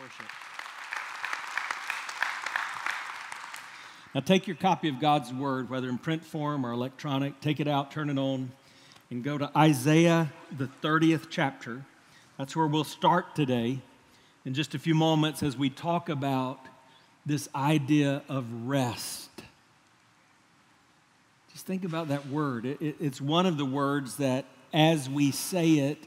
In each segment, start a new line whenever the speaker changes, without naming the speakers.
worship. Now, take your copy of God's Word, whether in print form or electronic, take it out, turn it on, and go to Isaiah, the 30th chapter. That's where we'll start today in just a few moments as we talk about this idea of rest. Just think about that word. It, it, it's one of the words that, as we say it,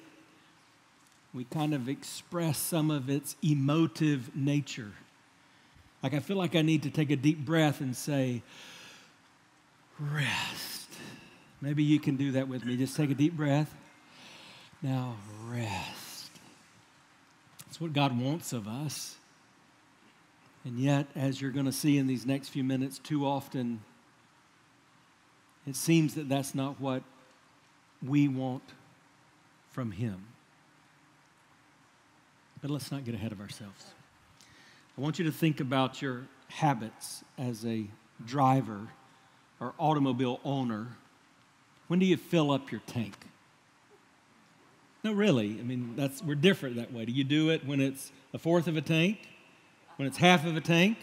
we kind of express some of its emotive nature. Like, I feel like I need to take a deep breath and say, rest. Maybe you can do that with me. Just take a deep breath. Now, rest. That's what God wants of us. And yet, as you're going to see in these next few minutes, too often it seems that that's not what we want from Him. But let's not get ahead of ourselves. I want you to think about your habits as a driver or automobile owner. When do you fill up your tank? No, really. I mean, that's we're different that way. Do you do it when it's a fourth of a tank? When it's half of a tank?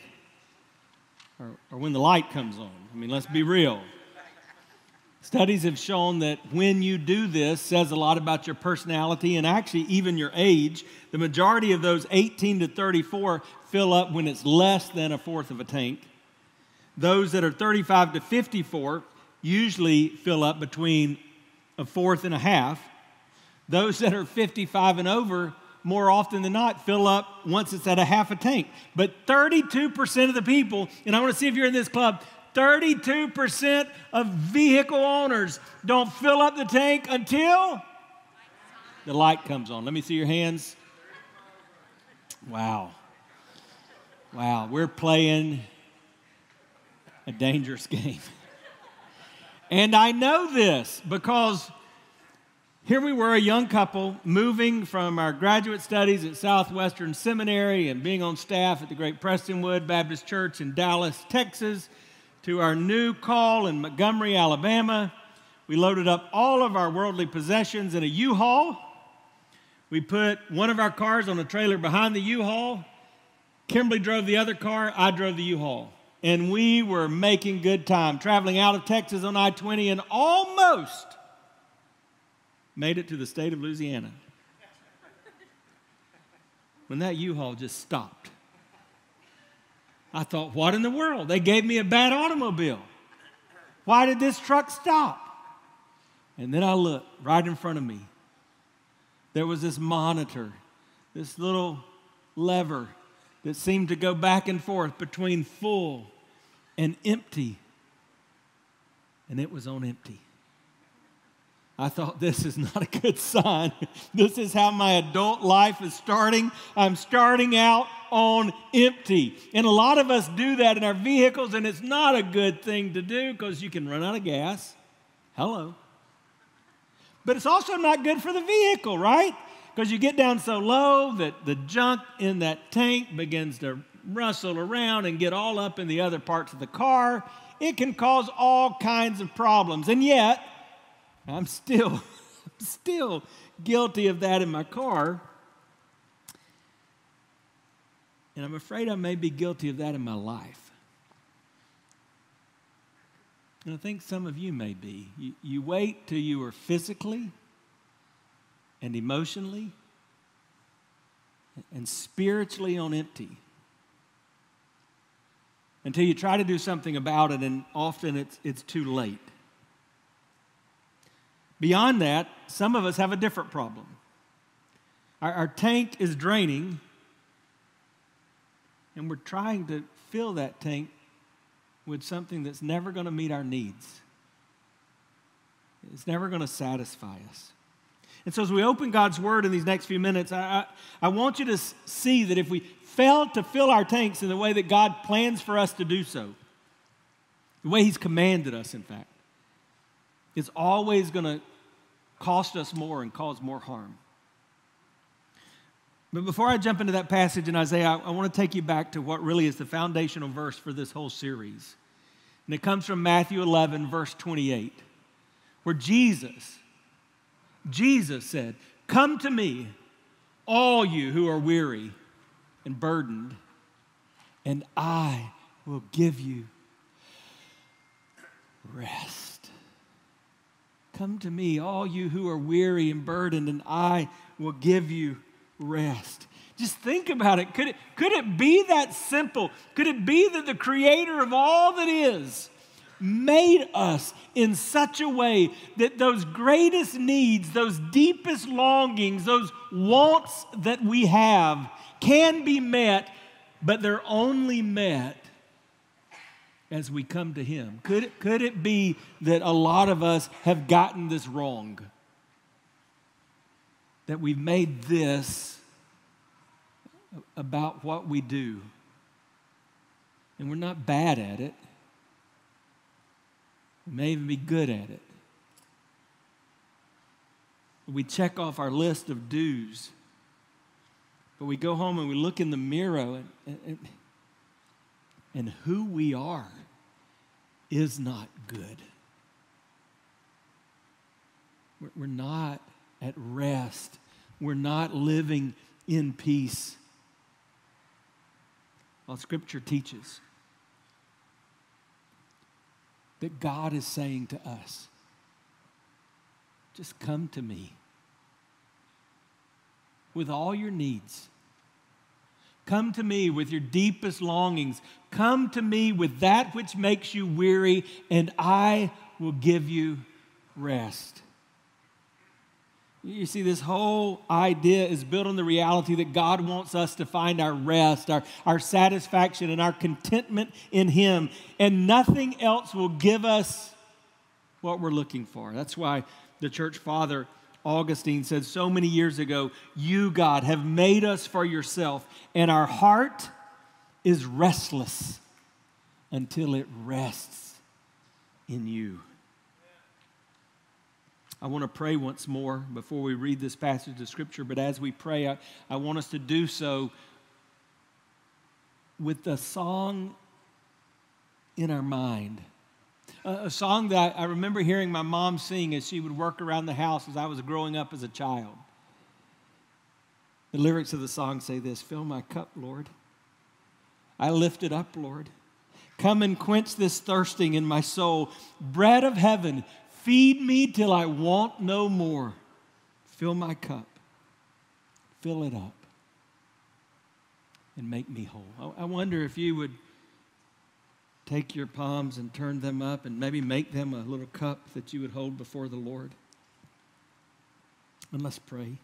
Or, or when the light comes on? I mean, let's be real. Studies have shown that when you do this says a lot about your personality and actually even your age. The majority of those 18 to 34 fill up when it's less than a fourth of a tank. Those that are 35 to 54 usually fill up between a fourth and a half. Those that are 55 and over more often than not fill up once it's at a half a tank. But 32% of the people, and I want to see if you're in this club, 32% of vehicle owners don't fill up the tank until the light comes on. Let me see your hands. Wow. Wow, we're playing a dangerous game. And I know this because here we were, a young couple, moving from our graduate studies at Southwestern Seminary and being on staff at the Great Prestonwood Baptist Church in Dallas, Texas to our new call in Montgomery, Alabama. We loaded up all of our worldly possessions in a U Haul. We put one of our cars on a trailer behind the U Haul. Kimberly drove the other car, I drove the U Haul. And we were making good time, traveling out of Texas on I 20 and almost made it to the state of Louisiana. When that U Haul just stopped. I thought, what in the world? They gave me a bad automobile. Why did this truck stop? And then I looked right in front of me. There was this monitor, this little lever that seemed to go back and forth between full and empty. And it was on empty. I thought, this is not a good sign. this is how my adult life is starting. I'm starting out on empty. And a lot of us do that in our vehicles, and it's not a good thing to do because you can run out of gas. Hello. But it's also not good for the vehicle, right? Because you get down so low that the junk in that tank begins to rustle around and get all up in the other parts of the car. It can cause all kinds of problems. And yet, I'm still, still guilty of that in my car. And I'm afraid I may be guilty of that in my life. And I think some of you may be. You, you wait till you are physically and emotionally and spiritually on empty until you try to do something about it, and often it's, it's too late. Beyond that, some of us have a different problem. Our, our tank is draining, and we're trying to fill that tank with something that's never going to meet our needs. It's never going to satisfy us. And so, as we open God's Word in these next few minutes, I, I, I, want you to see that if we fail to fill our tanks in the way that God plans for us to do so, the way He's commanded us, in fact, it's always going to cost us more and cause more harm. But before I jump into that passage in Isaiah, I, I want to take you back to what really is the foundational verse for this whole series. And it comes from Matthew 11, verse 28, where Jesus, Jesus said, Come to me, all you who are weary and burdened, and I will give you rest. Come to me, all you who are weary and burdened, and I will give you rest. Just think about it. Could, it. could it be that simple? Could it be that the creator of all that is made us in such a way that those greatest needs, those deepest longings, those wants that we have can be met, but they're only met as we come to Him? Could could it be that a lot of us have gotten this wrong? That we've made this about what we do. And we're not bad at it. We may even be good at it. We check off our list of dues. But we go home and we look in the mirror and, and, and who we are is not good. We're not at rest. We're not living in peace. Well, Scripture teaches that God is saying to us just come to me with all your needs. Come to me with your deepest longings. Come to me with that which makes you weary, and I will give you rest. You see, this whole idea is built on the reality that God wants us to find our rest, our, our satisfaction, and our contentment in Him. And nothing else will give us what we're looking for. That's why the church father, Augustine, said so many years ago You, God, have made us for yourself, and our heart is restless until it rests in you. I want to pray once more before we read this passage of Scripture, but as we pray, I, I want us to do so with the song in our mind. a song that I remember hearing my mom sing as she would work around the house as I was growing up as a child. The lyrics of the song say this Fill my cup, Lord. I lift it up, Lord. Come and quench this thirsting in my soul. Bread of heaven, Feed me till I want no more. Fill my cup. Fill it up. And make me whole. I wonder if you would take your palms and turn them up and maybe make them a little cup that you would hold before the Lord. And let's pray.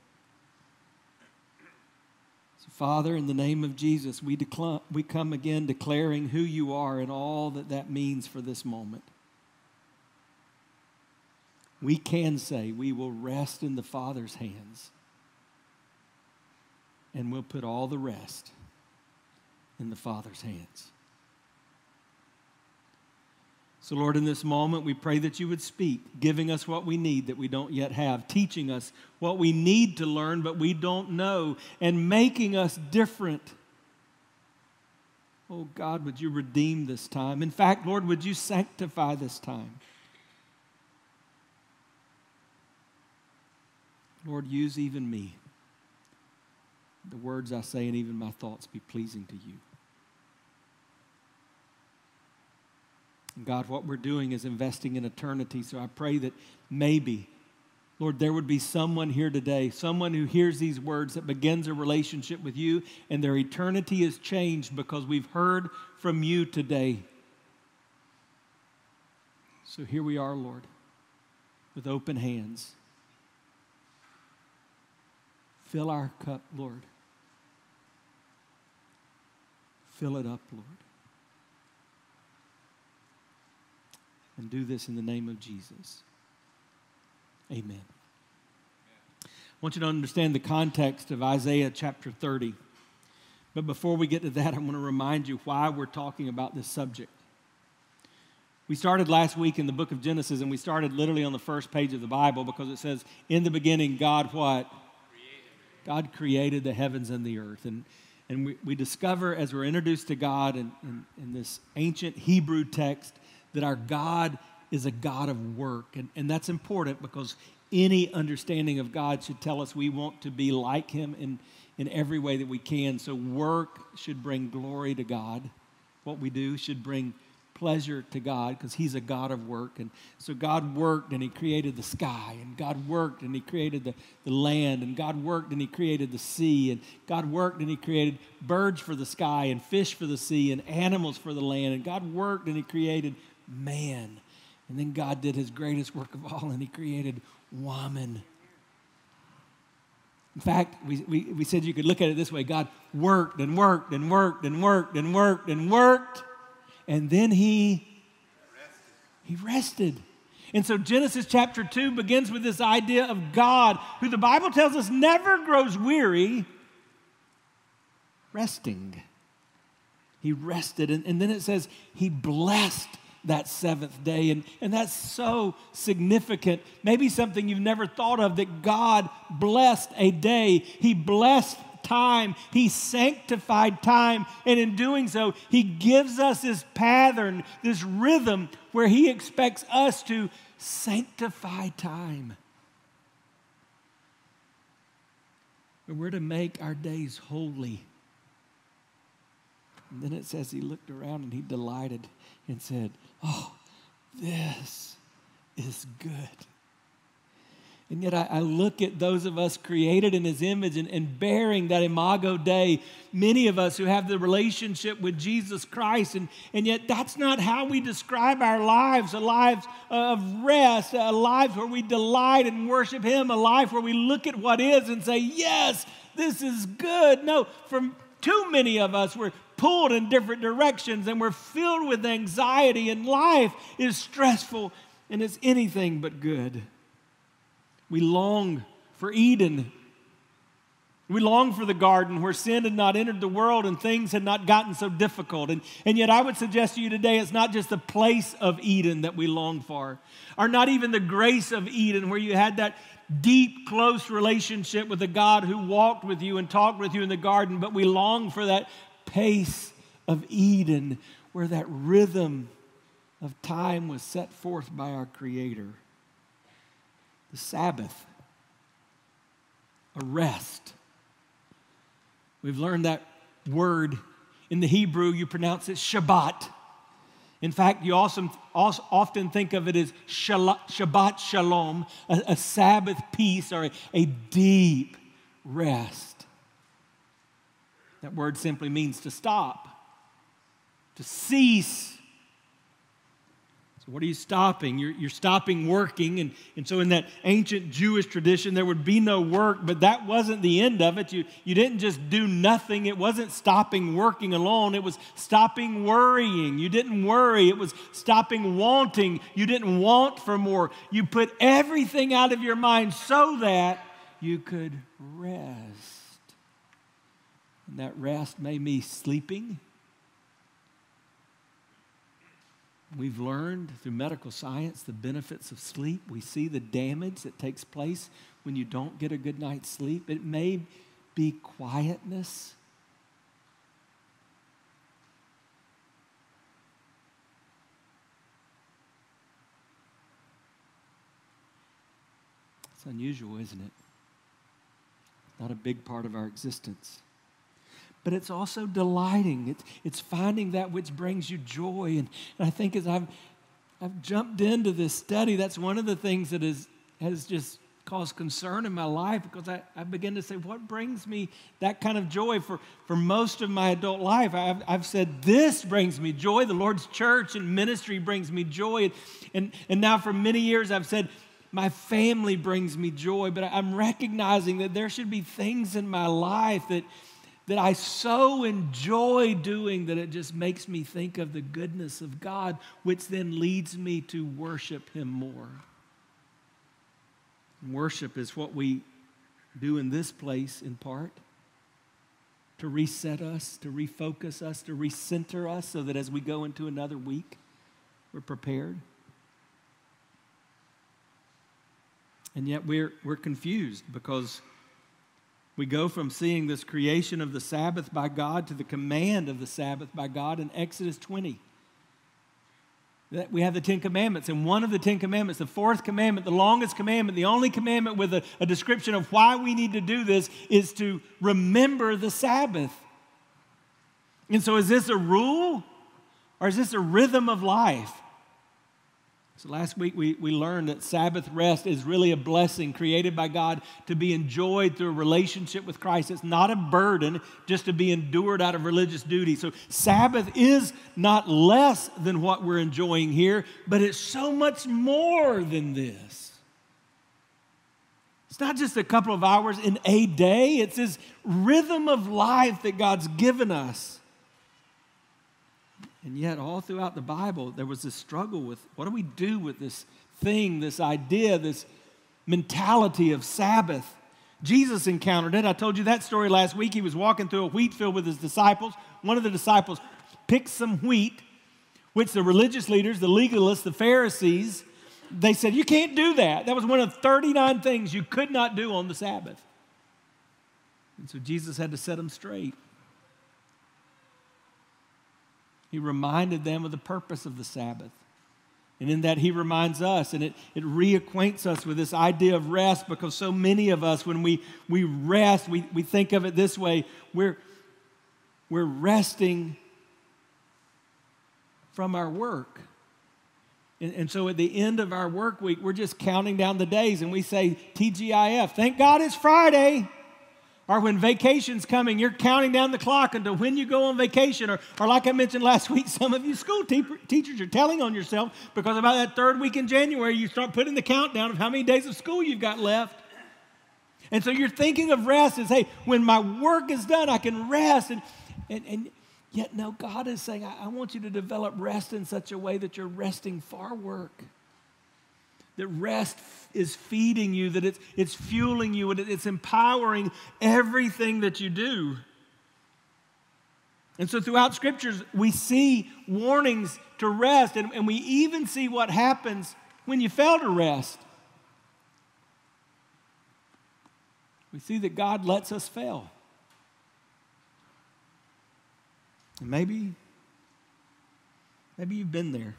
Father, in the name of Jesus, we, declare, we come again declaring who you are and all that that means for this moment we can say we will rest in the Father's hands and we'll put all the rest in the Father's hands. So, Lord, in this moment, we pray that you would speak, giving us what we need that we don't yet have, teaching us what we need to learn but we don't know, and making us different. Oh, God, would you redeem this time? In fact, Lord, would you sanctify this time? Lord, use even me. The words I say and even my thoughts be pleasing to you. God, what we're doing is investing in eternity. So I pray that maybe, Lord, there would be someone here today, someone who hears these words that begins a relationship with you, and their eternity is changed because we've heard from you today. So here we are, Lord, with open hands. Fill our cup, Lord. Fill it up, Lord. And do this in the name of Jesus. Amen. I want you to understand the context of Isaiah chapter 30. But before we get to that, I want to remind you why we're talking about this subject. We started last week in the book of Genesis, and we started literally on the first page of the Bible because it says, In the beginning, God what? God created the heavens and the earth. And, and we, we discover as we're introduced to God in, in, in this ancient Hebrew text that our God is a God of work. And, and that's important because any understanding of God should tell us we want to be like Him in, in every way that we can. So, work should bring glory to God. What we do should bring pleasure to God because He's a God of work. And so God worked and He created the sky, and God worked and He created the, the land, and God worked and He created the sea, and God worked and He created birds for the sky, and fish for the sea, and animals for the land, and God worked and He created man. And then God did His greatest work of all, and He created woman. In fact, we, we, we said you could look at it this way God worked and worked and worked and worked and worked and worked and then he he rested. And so Genesis chapter 2 begins with this idea of God, who the Bible tells us never grows weary, resting. He rested. And, and then it says he blessed that seventh day. And, and that's so significant. Maybe something you've never thought of that God blessed a day. He blessed time. He sanctified time. And in doing so, He gives us this pattern, this rhythm where He expects us to sanctify time. And we're to make our days holy. And then it says he looked around and he delighted and said, Oh, this is good. And yet, I, I, look at those of us created in His image and, and, bearing that Imago Dei, many of us who have the relationship with Jesus Christ, and, and yet that's not how we describe our lives a life of rest, a life where we delight and worship Him, a life where we look at what is and say, Yes, this is good. No, from too many of us, we're pulled in different directions and we're filled with anxiety, and life is stressful and it's anything but good. We long for Eden. We long for the garden where sin had not entered the world and things had not gotten so difficult. And, and yet, I would suggest to you today it's not just the place of Eden that we long for, or not even the grace of Eden where you had that deep, close relationship with the God who walked with you and talked with you in the garden, but we long for that pace of Eden where that rhythm of time was set forth by our Creator the Sabbath, a rest. We've learned that word in the Hebrew, you pronounce it Shabbat. In fact, you also, also often think of it as Shabbat Shalom, a, a Sabbath peace or a, a deep rest. That word simply means to stop, to cease what are you stopping? You're, you're stopping working. And, and so, in that ancient Jewish tradition, there would be no work, but that wasn't the end of it. You, you didn't just do nothing. It wasn't stopping working alone, it was stopping worrying. You didn't worry. It was stopping wanting. You didn't want for more. You put everything out of your mind so that you could rest. And that rest may be sleeping. We've learned through medical science the benefits of sleep. We see the damage that takes place when you don't get a good night's sleep. It may be quietness. It's unusual, isn't it? Not a big part of our existence but it's also delighting. It's, it's finding that which brings you joy. And, and I think as I've, I've jumped into this study, that's one of the things that is, has just caused concern in my life because I, I begin to say, what brings me that kind of joy? For, for most of my adult life, I've, I've said, this brings me joy. The Lord's church and ministry brings me joy. And, and now for many years, I've said, my family brings me joy. But I'm recognizing that there should be things in my life that that I so enjoy doing that it just makes me think of the goodness of God, which then leads me to worship Him more. Worship is what we do in this place in part to reset us, to refocus us, to recenter us so that as we go into another week, we're prepared. And yet we're, we're confused because we go from seeing this creation of the Sabbath by God to the command of the Sabbath by God in Exodus 20. that we have the Ten Commandments, and one of the Ten Commandments, the fourth commandment, the longest commandment, the only commandment with a, a description of why we need to do this is to remember the Sabbath. And so, is this a rule or is this a rhythm of life? So, last week we, we learned that Sabbath rest is really a blessing created by God to be enjoyed through a relationship with Christ. It's not a burden just to be endured out of religious duty. So, Sabbath is not less than what we're enjoying here, but it's so much more than this. It's not just a couple of hours in a day, it's this rhythm of life that God's given us. And yet, all throughout the Bible, there was this struggle with what do we do with this thing, this idea, this mentality of Sabbath? Jesus encountered it. I told you that story last week. He was walking through a wheat field with his disciples. One of the disciples picked some wheat, which the religious leaders, the legalists, the Pharisees, they said, You can't do that. That was one of 39 things you could not do on the Sabbath. And so Jesus had to set them straight. He reminded them of the purpose of the Sabbath. And in that, he reminds us, and it, it reacquaints us with this idea of rest because so many of us, when we, we rest, we, we think of it this way we're, we're resting from our work. And, and so at the end of our work week, we're just counting down the days and we say, TGIF, thank God it's Friday. Or when vacation's coming, you're counting down the clock until when you go on vacation. Or, or like I mentioned last week, some of you school te- teachers are telling on yourself because about that third week in January, you start putting the countdown of how many days of school you've got left. And so you're thinking of rest as, hey, when my work is done, I can rest. And, and, and yet, no, God is saying, I, I want you to develop rest in such a way that you're resting for work that rest is feeding you, that it's, it's fueling you, and it's empowering everything that you do. And so throughout scriptures, we see warnings to rest, and, and we even see what happens when you fail to rest. We see that God lets us fail. And maybe, maybe you've been there.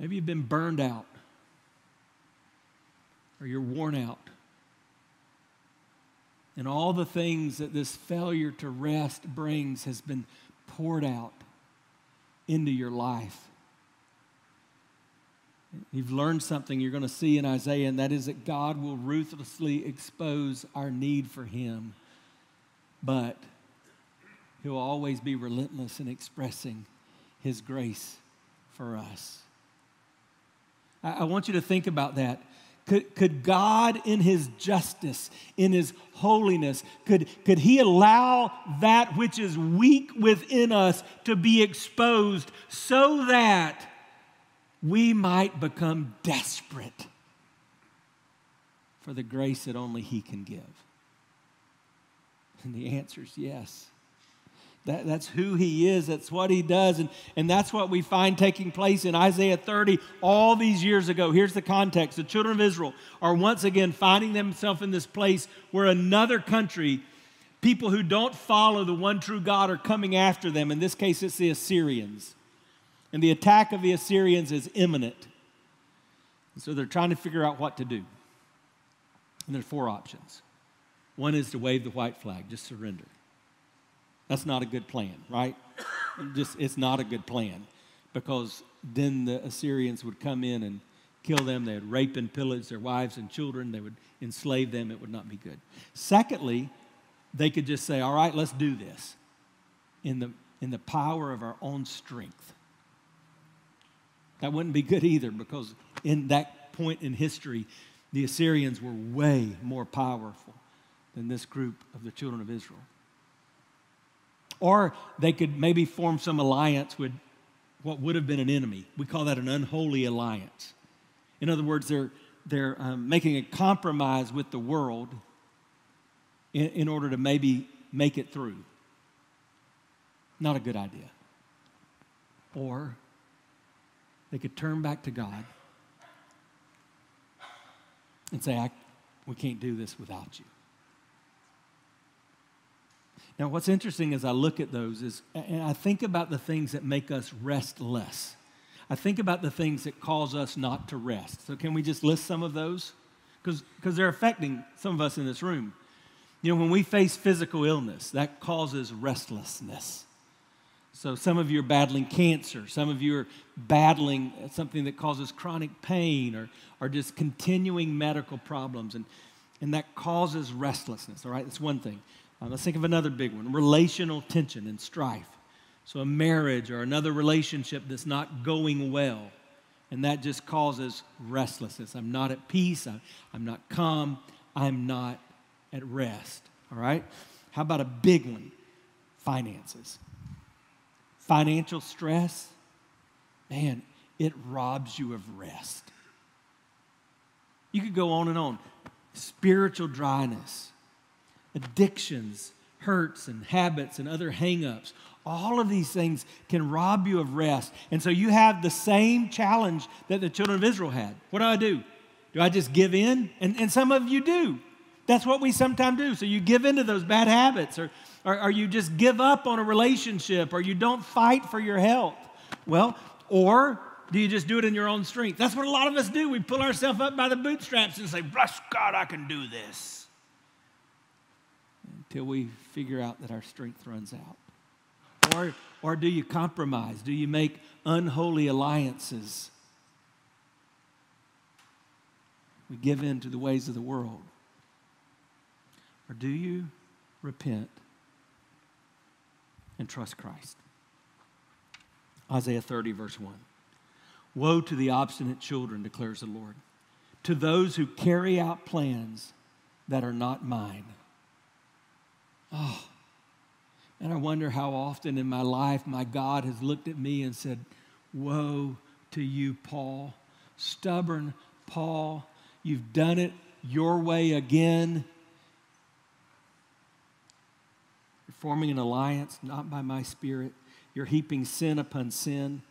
Maybe you've been burned out or you're worn out. And all the things that this failure to rest brings has been poured out into your life. You've learned something you're going to see in Isaiah, and that is that God will ruthlessly expose our need for Him, but He'll always be relentless in expressing His grace for us. I, want you to think about that. Could, could God, in His justice, in His holiness, could, could He allow that which is weak within us to be exposed so that we might become desperate for the grace that only He can give? And the answer is yes. That, that's who he is. That's what he does. And, and that's what we find taking place in Isaiah 30 all these years ago. Here's the context the children of Israel are once again finding themselves in this place where another country, people who don't follow the one true God, are coming after them. In this case, it's the Assyrians. And the attack of the Assyrians is imminent. And so they're trying to figure out what to do. And there's four options. One is to wave the white flag, just surrender. That's not a good plan, right? Just it's not a good plan because then the Assyrians would come in and kill them. They would rape and pillage their wives and children. They would enslave them. It would not be good. Secondly, they could just say, "All right, let's do this," in the in the power of our own strength. That wouldn't be good either because in that point in history, the Assyrians were way more powerful than this group of the children of Israel. Or they could maybe form some alliance with what would have been an enemy. We call that an unholy alliance. In other words, they're, they're um, making a compromise with the world in, in order to maybe make it through. Not a good idea. Or they could turn back to God and say, We can't do this without you. Now, what's interesting as I look at those is, and I think about the things that make us restless. I think about the things that cause us not to rest. So, can we just list some of those? Because they're affecting some of us in this room. You know, when we face physical illness, that causes restlessness. So, some of you are battling cancer, some of you are battling something that causes chronic pain or, or just continuing medical problems, and, and that causes restlessness, all right? That's one thing. Uh, let's think of another big one relational tension and strife. So, a marriage or another relationship that's not going well, and that just causes restlessness. I'm not at peace, I'm, I'm not calm, I'm not at rest. All right? How about a big one? Finances. Financial stress, man, it robs you of rest. You could go on and on. Spiritual dryness, addictions, hurts, and habits, and other hangups. All of these things can rob you of rest. And so you have the same challenge that the children of Israel had. What do I do? Do I just give in? And, and some of you do. That's what we sometimes do. So you give into those bad habits, or, or, or you just give up on a relationship, or you don't fight for your health. Well, or do you just do it in your own strength? That's what a lot of us do. We pull ourselves up by the bootstraps and say, Bless God, I can do this till we figure out that our strength runs out? Or, or do you compromise? Do you make unholy alliances? We give in to the ways of the world. Or do you repent and trust Christ? Isaiah 30, verse 1. Woe to the obstinate children, declares the Lord, to those who carry out plans that are not mine. Oh, and I wonder how often in my life my God has looked at me and said, Woe to you, Paul. Stubborn Paul, you've done it your way again. You're forming an alliance, not by my spirit. You're heaping sin upon sin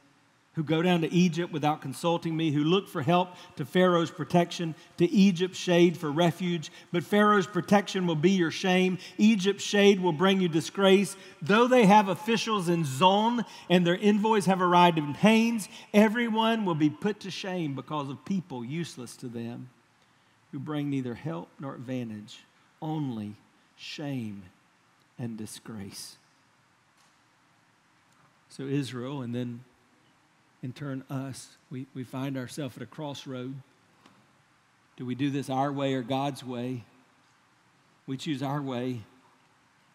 who go down to Egypt without consulting me, who look for help to Pharaoh's protection, to Egypt's shade for refuge. But Pharaoh's protection will be your shame. Egypt's shade will bring you disgrace. Though they have officials in Zoan and their envoys have arrived in Hanes, everyone will be put to shame because of people useless to them who bring neither help nor advantage, only shame and disgrace. So Israel, and then in turn us. We, we find ourselves at a crossroad. Do we do this our way or God's way? We choose our way,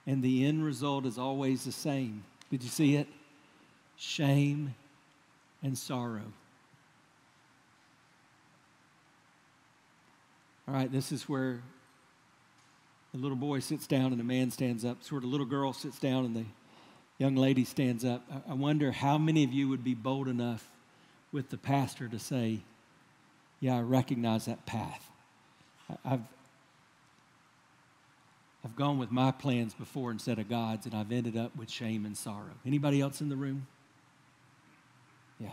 and the end result is always the same. Did you see it? Shame and sorrow. All right, this is where the little boy sits down and the man stands up. Sort of little girl sits down and the young lady stands up. I wonder how many of you would be bold enough with the pastor to say, Yeah, I recognize that path. I've, I've gone with my plans before instead of God's, and I've ended up with shame and sorrow. Anybody else in the room? Yeah.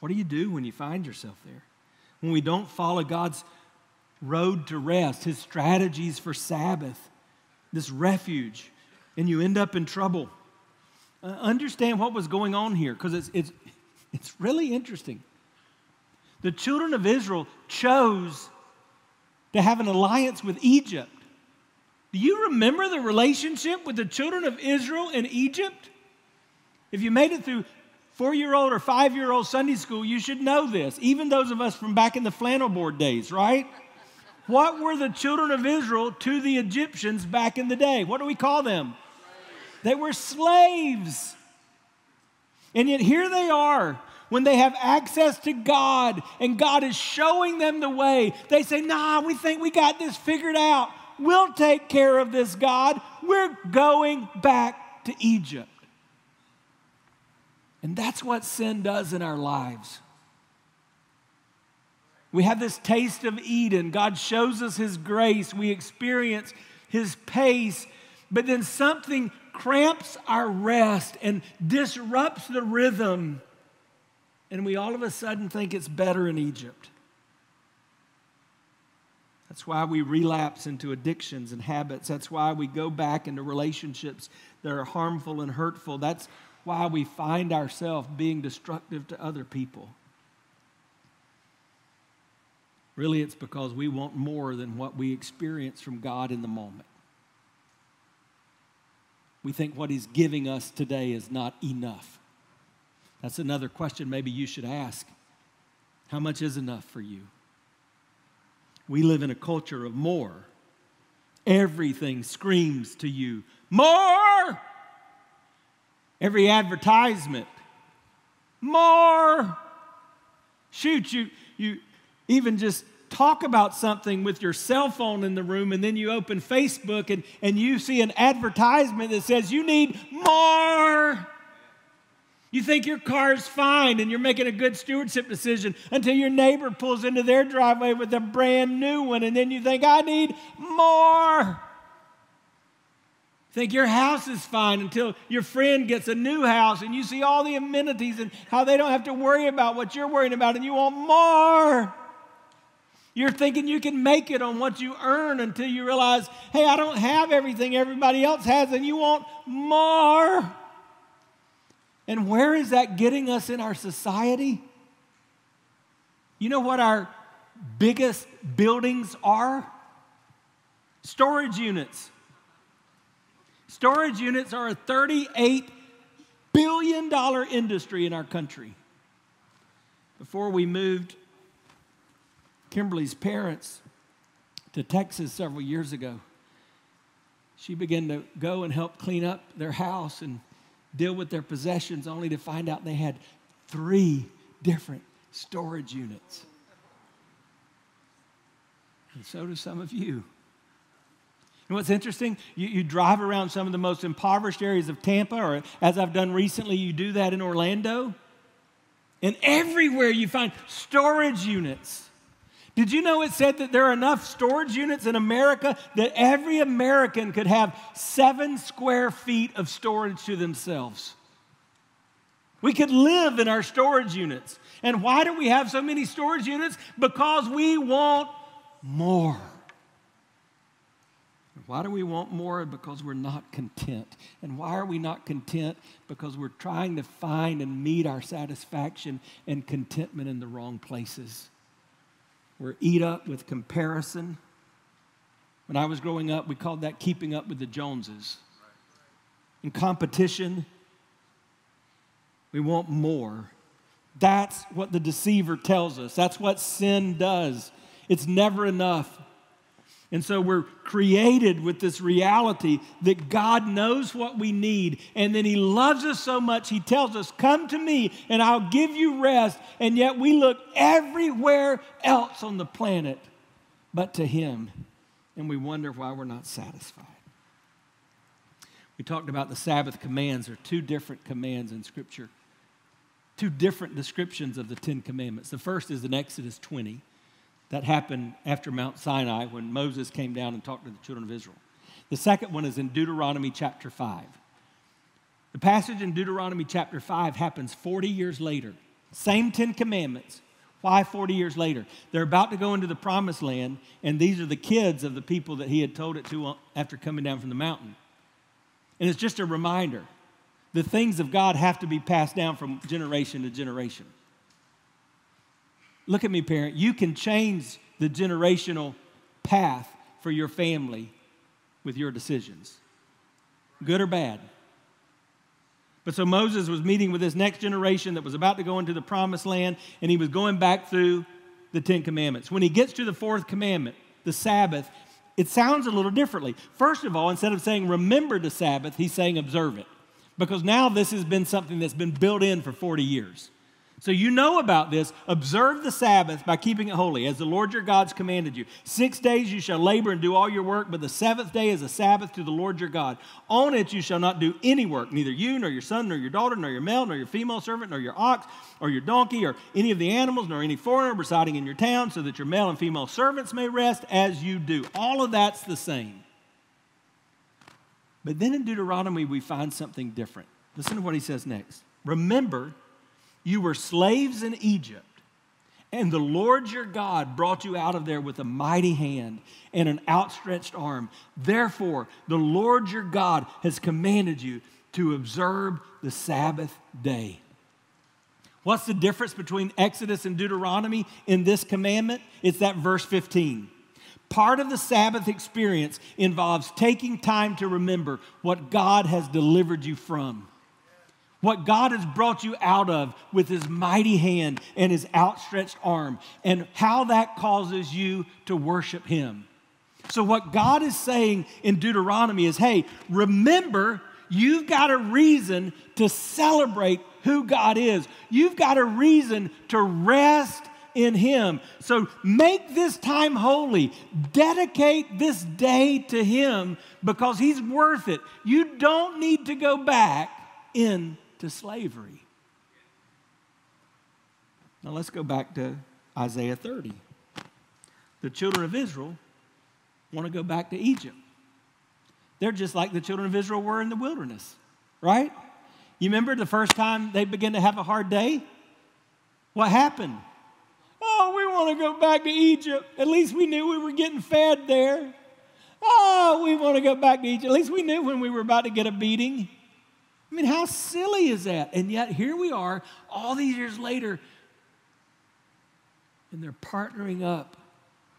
What do you do when you find yourself there? When we don't follow God's road to rest, His strategies for Sabbath, this refuge, and you end up in trouble. Uh, understand what was going on here because it's, it's, it's really interesting. The children of Israel chose to have an alliance with Egypt. Do you remember the relationship with the children of Israel and Egypt? If you made it through four year old or five year old Sunday school, you should know this, even those of us from back in the flannel board days, right? What were the children of Israel to the Egyptians back in the day? What do we call them? They were slaves. And yet here they are when they have access to God and God is showing them the way. They say, Nah, we think we got this figured out. We'll take care of this, God. We're going back to Egypt. And that's what sin does in our lives. We have this taste of Eden. God shows us His grace. We experience His pace. But then something cramps our rest and disrupts the rhythm. And we all of a sudden think it's better in Egypt. That's why we relapse into addictions and habits. That's why we go back into relationships that are harmful and hurtful. That's why we find ourselves being destructive to other people. Really, it's because we want more than what we experience from God in the moment. We think what He's giving us today is not enough. That's another question maybe you should ask. How much is enough for you? We live in a culture of more. Everything screams to you, more! Every advertisement, more! Shoot, you, you even just talk about something with your cell phone in the room and then you open Facebook and, and you see an advertisement that says you need more. You think your car is fine and you're making a good stewardship decision until your neighbor pulls into their driveway with a brand new one, and then you think, I need more. Think your house is fine until your friend gets a new house and you see all the amenities and how they don't have to worry about what you're worrying about, and you want more. You're thinking you can make it on what you earn until you realize, hey, I don't have everything everybody else has, and you want more. And where is that getting us in our society? You know what our biggest buildings are? Storage units. Storage units are a $38 billion industry in our country. Before we moved Kimberly's parents to Texas several years ago, she began to go and help clean up their house and deal with their possessions only to find out they had three different storage units. And so do some of you. And what's interesting, you, you drive around some of the most impoverished areas of Tampa, or as I've done recently, you do that in Orlando. And everywhere you find storage units. Did you know it said that there are enough storage units in America that every American could have seven square feet of storage to themselves? We could live in our storage units. And why do we have so many storage units? Because we want more. Why do we want more? Because we're not content. And why are we not content? Because we're trying to find and meet our satisfaction and contentment in the wrong places. We're eat up with comparison. When I was growing up, we called that keeping up with the Joneses. In competition, we want more. That's what the deceiver tells us. That's what sin does. It's never enough. And so we're created with this reality that God knows what we need. And then He loves us so much, He tells us, Come to me and I'll give you rest. And yet we look everywhere else on the planet but to Him. And we wonder why we're not satisfied. We talked about the Sabbath commands. There are two different commands in Scripture, two different descriptions of the Ten Commandments. The first is in Exodus 20. That happened after Mount Sinai when Moses came down and talked to the children of Israel. The second one is in Deuteronomy chapter 5. The passage in Deuteronomy chapter 5 happens 40 years later. Same 10 commandments. Why 40 years later? They're about to go into the promised land, and these are the kids of the people that he had told it to after coming down from the mountain. And it's just a reminder the things of God have to be passed down from generation to generation. Look at me, parent. You can change the generational path for your family with your decisions, good or bad. But so Moses was meeting with this next generation that was about to go into the promised land, and he was going back through the Ten Commandments. When he gets to the fourth commandment, the Sabbath, it sounds a little differently. First of all, instead of saying remember the Sabbath, he's saying observe it. Because now this has been something that's been built in for 40 years. So you know about this. Observe the Sabbath by keeping it holy, as the Lord your God's commanded you. Six days you shall labor and do all your work, but the seventh day is a Sabbath to the Lord your God. On it you shall not do any work, neither you, nor your son, nor your daughter, nor your male, nor your female servant, nor your ox, or your donkey, or any of the animals, nor any foreigner residing in your town, so that your male and female servants may rest as you do. All of that's the same. But then in Deuteronomy, we find something different. Listen to what he says next. Remember, you were slaves in Egypt, And the Lord your God brought you out of there with a mighty hand and an outstretched arm. Therefore, the Lord your God has commanded you to observe the Sabbath day. What's the difference between Exodus and Deuteronomy in this commandment? It's that verse 15. Part of the Sabbath experience involves taking time to remember what God has delivered you from what God has brought you out of with his mighty hand and his outstretched arm, and how that causes you to worship him. So, what God is saying in Deuteronomy is hey, remember, you've got a reason to celebrate who God is, you've got a reason to rest in him. So, make this time holy, dedicate this day to him because he's worth it. You don't need to go back in to slavery. Now let's go back to Isaiah 30. The children of Israel want to go back to Egypt. They're just like the children of Israel were in the wilderness, right? You remember the first time they began to have a hard day? What happened? Oh, we want to go back to Egypt. At least we knew we were getting fed there. Oh, we want to go back to Egypt. At least we knew when we were about to get a beating. I mean, how silly is that? And yet, here we are, all these years later, and they're partnering up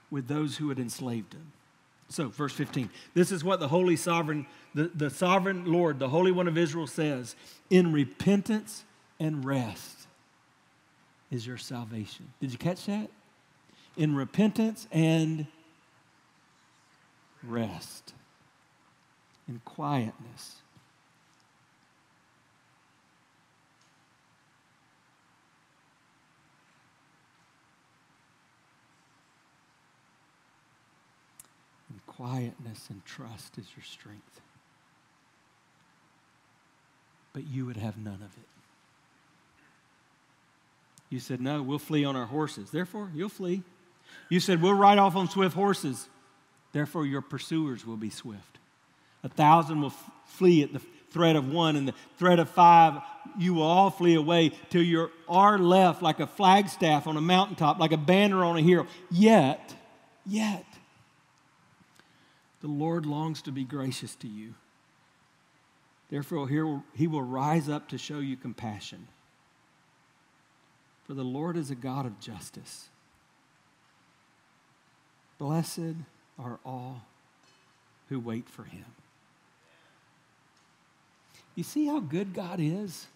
with those who had enslaved them. So, verse 15 this is what the Holy Sovereign, the, the Sovereign Lord, the Holy One of Israel says In repentance and rest is your salvation. Did you catch that? In repentance and rest, in quietness quietness and trust is your strength. But you would have none of it. You said, No, we'll flee on our horses. Therefore, you'll flee. You said, We'll ride off on swift horses. Therefore, your pursuers will be swift. A thousand will f- flee at the threat of one, and the threat of five, you will all flee away till you are left like a flagstaff on a mountaintop, like a banner on a hill. Yet, yet, the Lord longs to be gracious to you. Therefore, he will rise up to show you compassion. For the Lord is a God of justice. Blessed are all who wait for him. You see how good God is?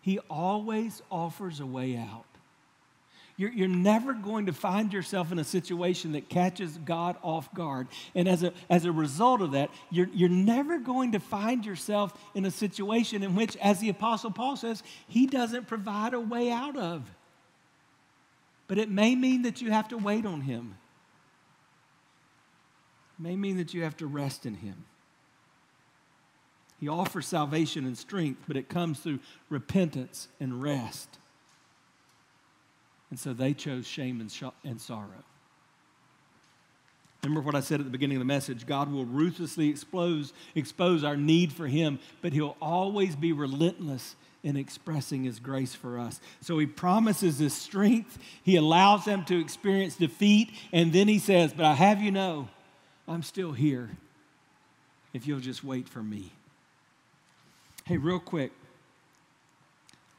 He always offers a way out. You're, you're never going to find yourself in a situation that catches God off guard. And as a, as a result of that, you're, you're never going to find yourself in a situation in which, as the Apostle Paul says, he doesn't provide a way out of. But it may mean that you have to wait on him. It may mean that you have to rest in him. He offers salvation and strength, but it comes through repentance and rest. And so they chose shame and, sh- and sorrow. Remember what I said at the beginning of the message God will ruthlessly expose, expose our need for Him, but He'll always be relentless in expressing His grace for us. So He promises His strength, He allows them to experience defeat, and then He says, But I have you know, I'm still here if you'll just wait for me. Hey, real quick,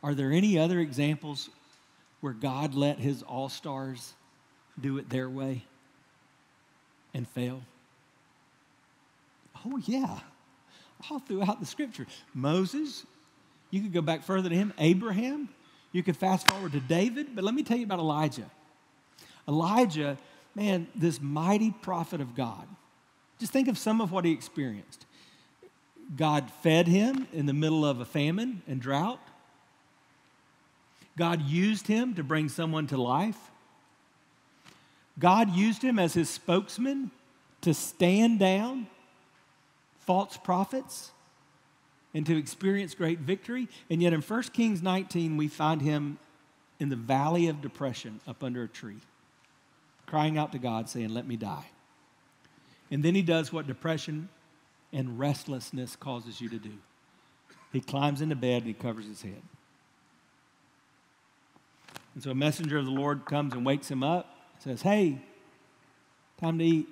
are there any other examples where God let his all stars do it their way and fail? Oh, yeah. All throughout the scripture. Moses, you could go back further to him. Abraham, you could fast forward to David, but let me tell you about Elijah. Elijah, man, this mighty prophet of God. Just think of some of what he experienced. God fed him in the middle of a famine and drought. God used him to bring someone to life. God used him as his spokesman to stand down false prophets and to experience great victory. And yet in 1 Kings 19, we find him in the valley of depression up under a tree, crying out to God, saying, Let me die. And then he does what depression and restlessness causes you to do. He climbs into bed and he covers his head. And so a messenger of the Lord comes and wakes him up, says, Hey, time to eat.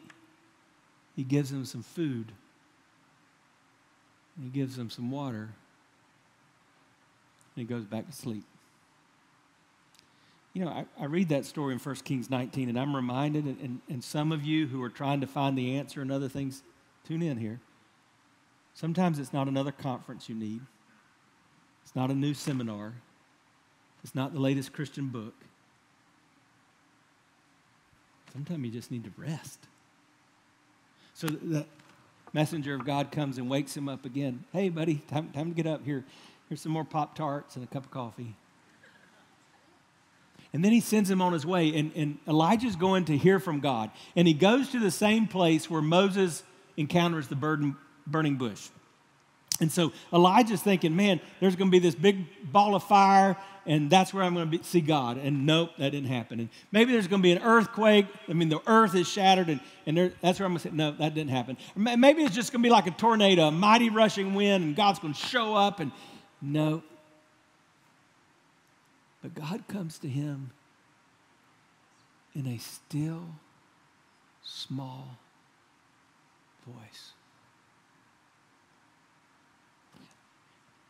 He gives him some food. He gives him some water. And he goes back to sleep. You know, I, I read that story in 1 Kings 19, and I'm reminded, and, and some of you who are trying to find the answer and other things, tune in here. Sometimes it's not another conference you need, it's not a new seminar, it's not the latest Christian book. Sometimes you just need to rest. So the messenger of God comes and wakes him up again. Hey, buddy, time, time to get up. Here, here's some more Pop Tarts and a cup of coffee. And then he sends him on his way. And, and Elijah's going to hear from God. And he goes to the same place where Moses encounters the burden, burning bush. And so Elijah's thinking, man, there's going to be this big ball of fire, and that's where I'm going to be, see God. And nope, that didn't happen. And maybe there's going to be an earthquake. I mean, the earth is shattered, and, and there, that's where I'm going to say, no, that didn't happen. Maybe it's just going to be like a tornado, a mighty rushing wind, and God's going to show up, and no, but God comes to him in a still, small voice.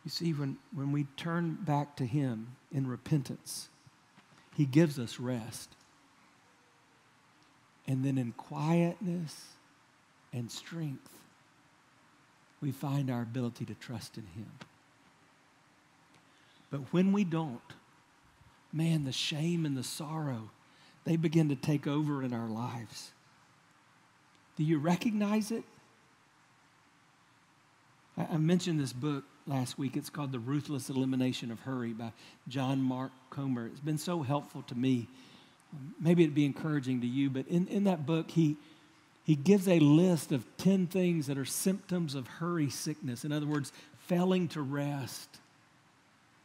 You see, when, when we turn back to Him in repentance, He gives us rest. And then in quietness and strength, we find our ability to trust in Him. But when we don't, man, the shame and the sorrow, they begin to take over in our lives. Do you recognize it? I, I mentioned this book last week. It's called The Ruthless Elimination of Hurry by John Mark Comer. It's been so helpful to me. Maybe it'd be encouraging to you, but in, in that book, he, he gives a list of 10 things that are symptoms of hurry sickness. In other words, failing to rest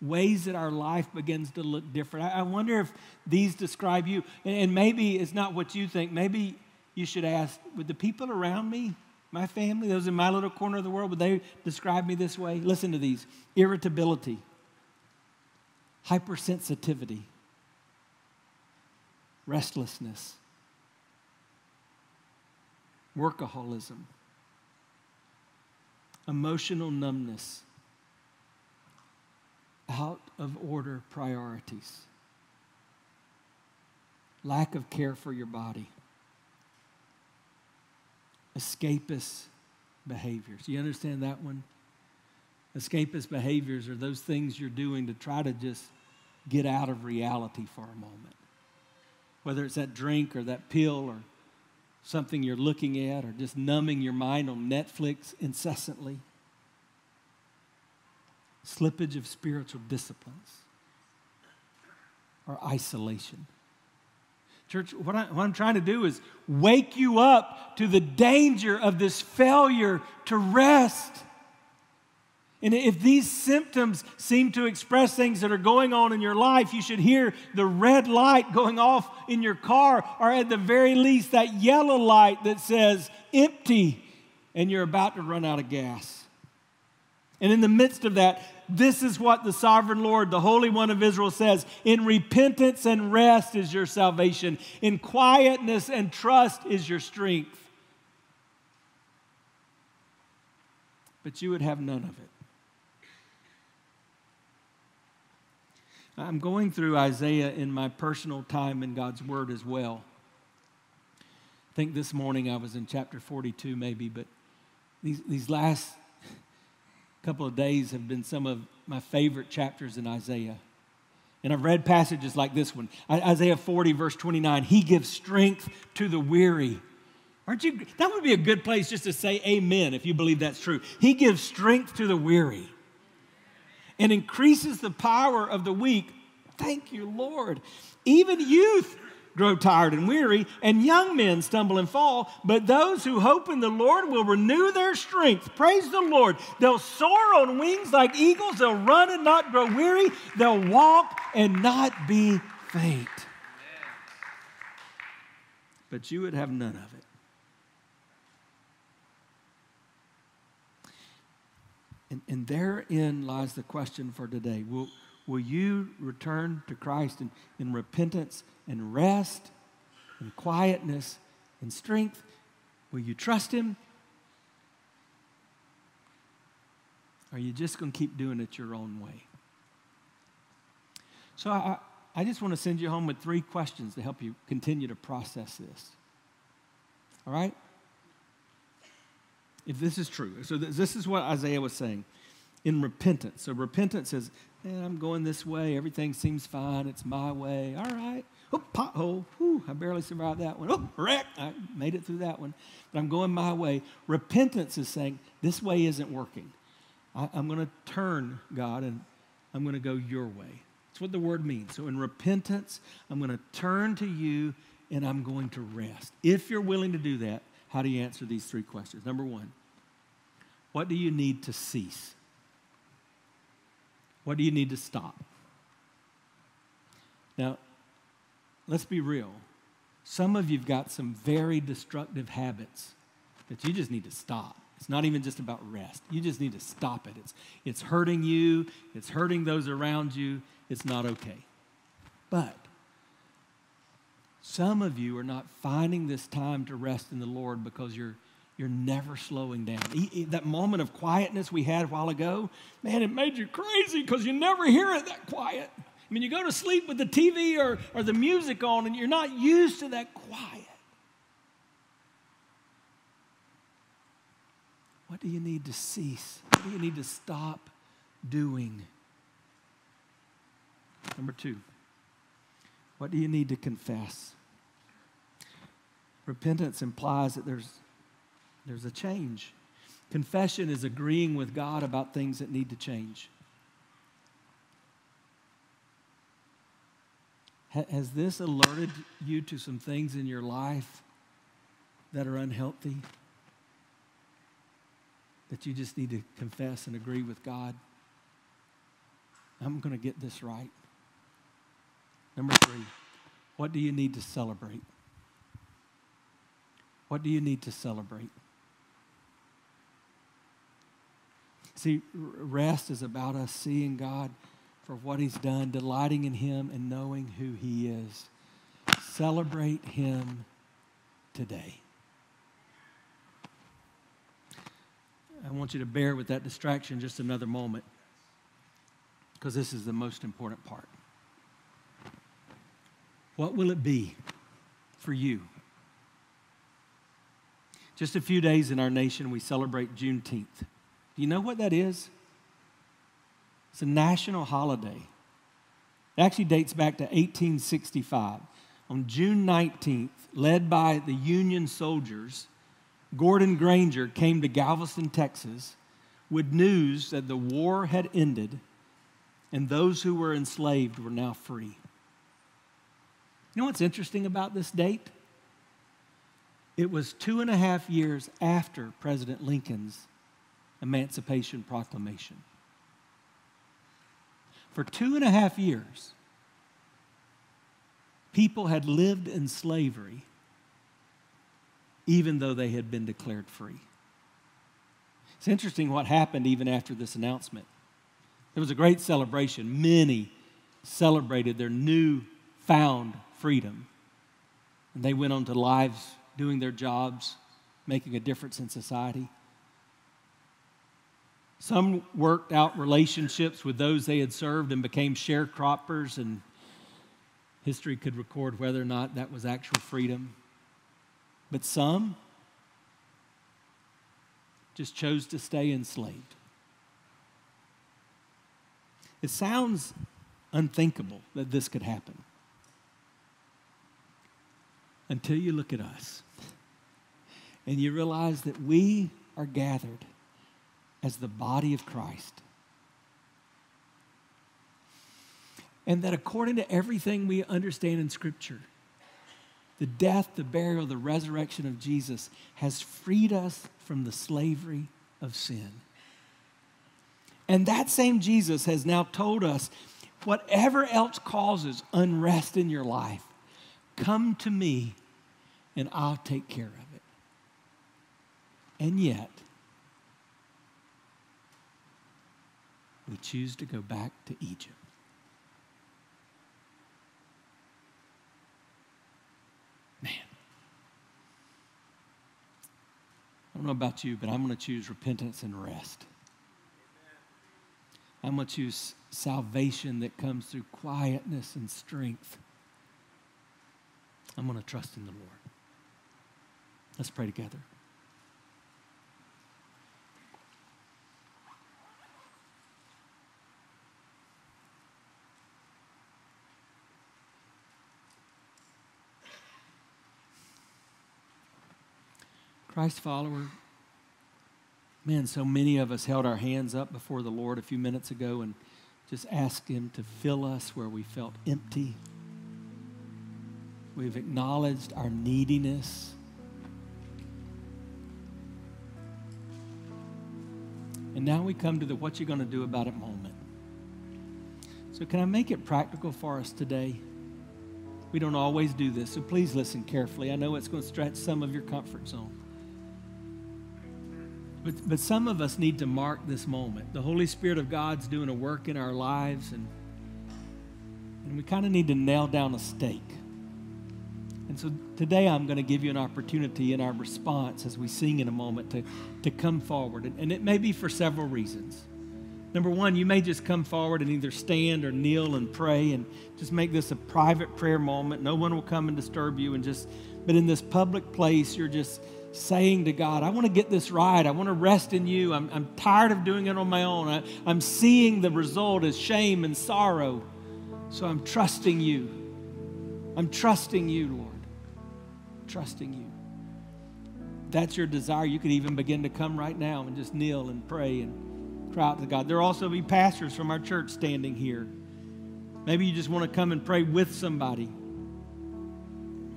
ways that our life begins to look different. I, wonder if these describe you. And, maybe it's not what you think. Maybe you should ask would the people around me, my family, those in my little corner of the world, would they describe me this way? Listen to these. Irritability, hypersensitivity, restlessness, workaholism, emotional numbness. Out of order priorities, lack of care for your body, escapist behaviors. You understand that one? Escapist behaviors are those things you're doing to try to just get out of reality for a moment. Whether it's that drink or that pill or something you're looking at or just numbing your mind on Netflix incessantly slippage of spiritual disciplines, or isolation. Church, what, I, I'm trying to do is wake you up to the danger of this failure to rest. And if these symptoms seem to express things that are going on in your life, you should hear the red light going off in your car, or at the very least, that yellow light that says empty, and you're about to run out of gas. And in the midst of that, this is what the sovereign Lord, the Holy One of Israel says In repentance and rest is your salvation, in quietness and trust is your strength. But you would have none of it. I'm going through Isaiah in my personal time in God's Word as well. I think this morning I was in chapter 42, maybe, but these, these last couple of days have been some of my favorite chapters in Isaiah. And I've read passages like this one Isaiah 40, verse 29. He gives strength to the weary. Aren't you? That would be a good place just to say amen if you believe that's true. He gives strength to the weary and increases the power of the weak. Thank you, Lord. Even youth grow tired and weary, and young men stumble and fall. But those who hope in the Lord will renew their strength. Praise the Lord. They'll soar on wings like eagles. They'll run and not grow weary. They'll walk and not be faint. But you would have none of it. And, and therein lies the question for today. Will, Will you return to Christ in, in repentance and rest and quietness and strength? Will you trust Him? Are you just going to keep doing it your own way? So I, I just want to send you home with three questions to help you continue to process this. All right? If this is true. So this is what Isaiah was saying in repentance. So repentance is, eh, I'm going this way. Everything seems fine. It's my way. All right. Oh, pothole. Whew, I barely survived that one. Oh, wreck. I made it through that one. But I'm going my way. Repentance is saying, this way isn't working. I, I'm going to turn, God, and I'm going to go your way. That's what the word means. So in repentance, I'm going to turn to you and I'm going to rest. If you're willing to do that, how do you answer these three questions? Number one, what do you need to cease? What do you need to stop? Now, let's be real. Some of you've got some very destructive habits that you just need to stop. It's not even just about rest. You just need to stop it. It's, it's hurting you, it's hurting those around you. It's not okay. But some of you are not finding this time to rest in the Lord because you're, you're never slowing down. That moment of quietness we had a while ago, man, it made you crazy because you never hear it that quiet. I mean, you go to sleep with the TV or, or the music on and you're not used to that quiet. What do you need to cease? What do you need to stop doing? Number two, what do you need to confess? Repentance implies that there's, there's a change. Confession is agreeing with God about things that need to change. Has this alerted you to some things in your life that are unhealthy? that you just need to confess and agree with God. I'm going to get this right. Number three, what do you need to celebrate? What do you need to celebrate? See, rest is about us seeing God for what He's done, delighting in Him, and knowing who He is. Celebrate Him today. I want you to bear with that distraction just another moment because this is the most important part. What will it be for you? Just a few days in our nation, we celebrate Juneteenth. Do you know what that is? It's a national holiday. It actually dates back to 1865. On June 19th, led by the Union soldiers, Gordon Granger came to Galveston, Texas, with news that the war had ended and those who were enslaved were now free. You know what's interesting about this date? It was two and a half years after President Lincoln's Emancipation Proclamation. For two and a half years, people had lived in slavery even though they had been declared free. It's interesting what happened even after this announcement. There was a great celebration. Many celebrated their new found freedom. And they went on to lives doing their jobs, making a difference in society. Some worked out relationships with those they had served and became sharecroppers, and history could record whether or not that was actual freedom. But some just chose to stay enslaved. It sounds unthinkable that this could happen until you look at us and you realize that we are gathered as the body of Christ. And that according to everything we understand in Scripture, the death, the burial, the resurrection of Jesus has freed us from the slavery of sin. And that same Jesus has now told us whatever else causes unrest in your life, come to me and I'll take care of it. And yet, We choose to go back to Egypt. Man. I don't know about you, but I'm going to choose repentance and rest. I'm going to choose salvation that comes through quietness and strength. I'm going to trust in the Lord. Let's pray together. Christ follower, man, so many of us held our hands up before the Lord a few minutes ago and just asked Him to fill us where we felt empty. We've acknowledged our neediness. And now we come to the what you're going to do about it moment. So, can I make it practical for us today? We don't always do this, so please listen carefully. I know it's going to stretch some of your comfort zone. But, but some of us need to mark this moment. The Holy Spirit of God's doing a work in our lives, and, and we kind of need to nail down a stake. And so today I'm going to give you an opportunity in our response as we sing in a moment to, to come forward. And, and it may be for several reasons. Number one, you may just come forward and either stand or kneel and pray and just make this a private prayer moment. No one will come and disturb you. And just, but in this public place, you're just saying to God, I want to get this right. I want to rest in you. I'm, I'm tired of doing it on my own. I, I'm seeing the result as shame and sorrow. So I'm trusting you. I'm trusting you, Lord. Trusting you. that's your desire. You could even begin to come right now and just kneel and pray and cry out to God. There will also be pastors from our church standing here. Maybe you just want to come and pray with somebody.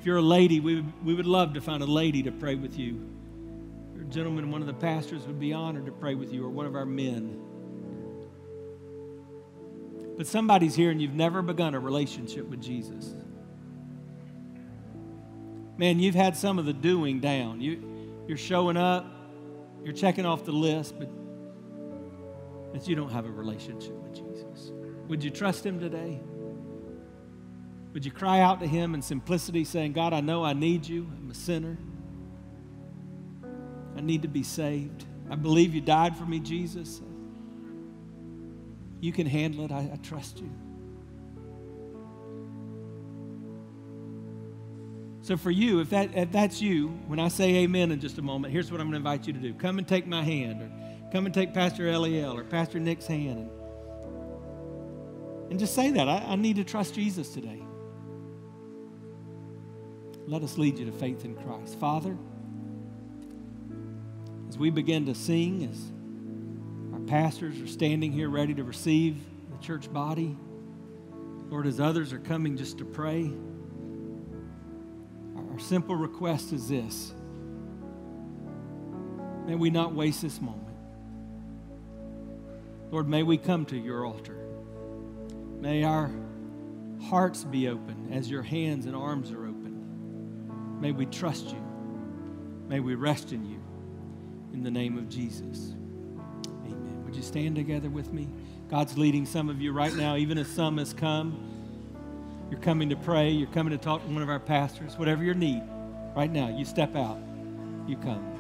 If you're a lady, we would, we would love to find a lady to pray with you. You're a gentleman, one of the pastors would be honored to pray with you, or one of our men. But somebody's here and you've never begun a relationship with Jesus. Man, you've had some of the doing down. You, you're showing up, you're checking off the list, but, but you don't have a relationship with Jesus. Would you trust Him today? Would you cry out to Him in simplicity, saying, God, I know I need you. I'm a sinner. I need to be saved. I believe you died for me, Jesus. You can handle it. I, I trust you. So, for you, if, that, if that's you, when I say amen in just a moment, here's what I'm going to invite you to do come and take my hand, or come and take Pastor Eliel or Pastor Nick's hand, and, and just say that. I, I need to trust Jesus today. Let us lead you to faith in Christ. Father, as we begin to sing, as our pastors are standing here ready to receive the church body, Lord, as others are coming just to pray, our simple request is this May we not waste this moment. Lord, may we come to your altar. May our hearts be open as your hands and arms are. May we trust you. May we rest in you. In the name of Jesus. Amen. Would you stand together with me? God's leading some of you right now, even as some has come. You're coming to pray, you're coming to talk to one of our pastors, whatever your need, right now, you step out, you come.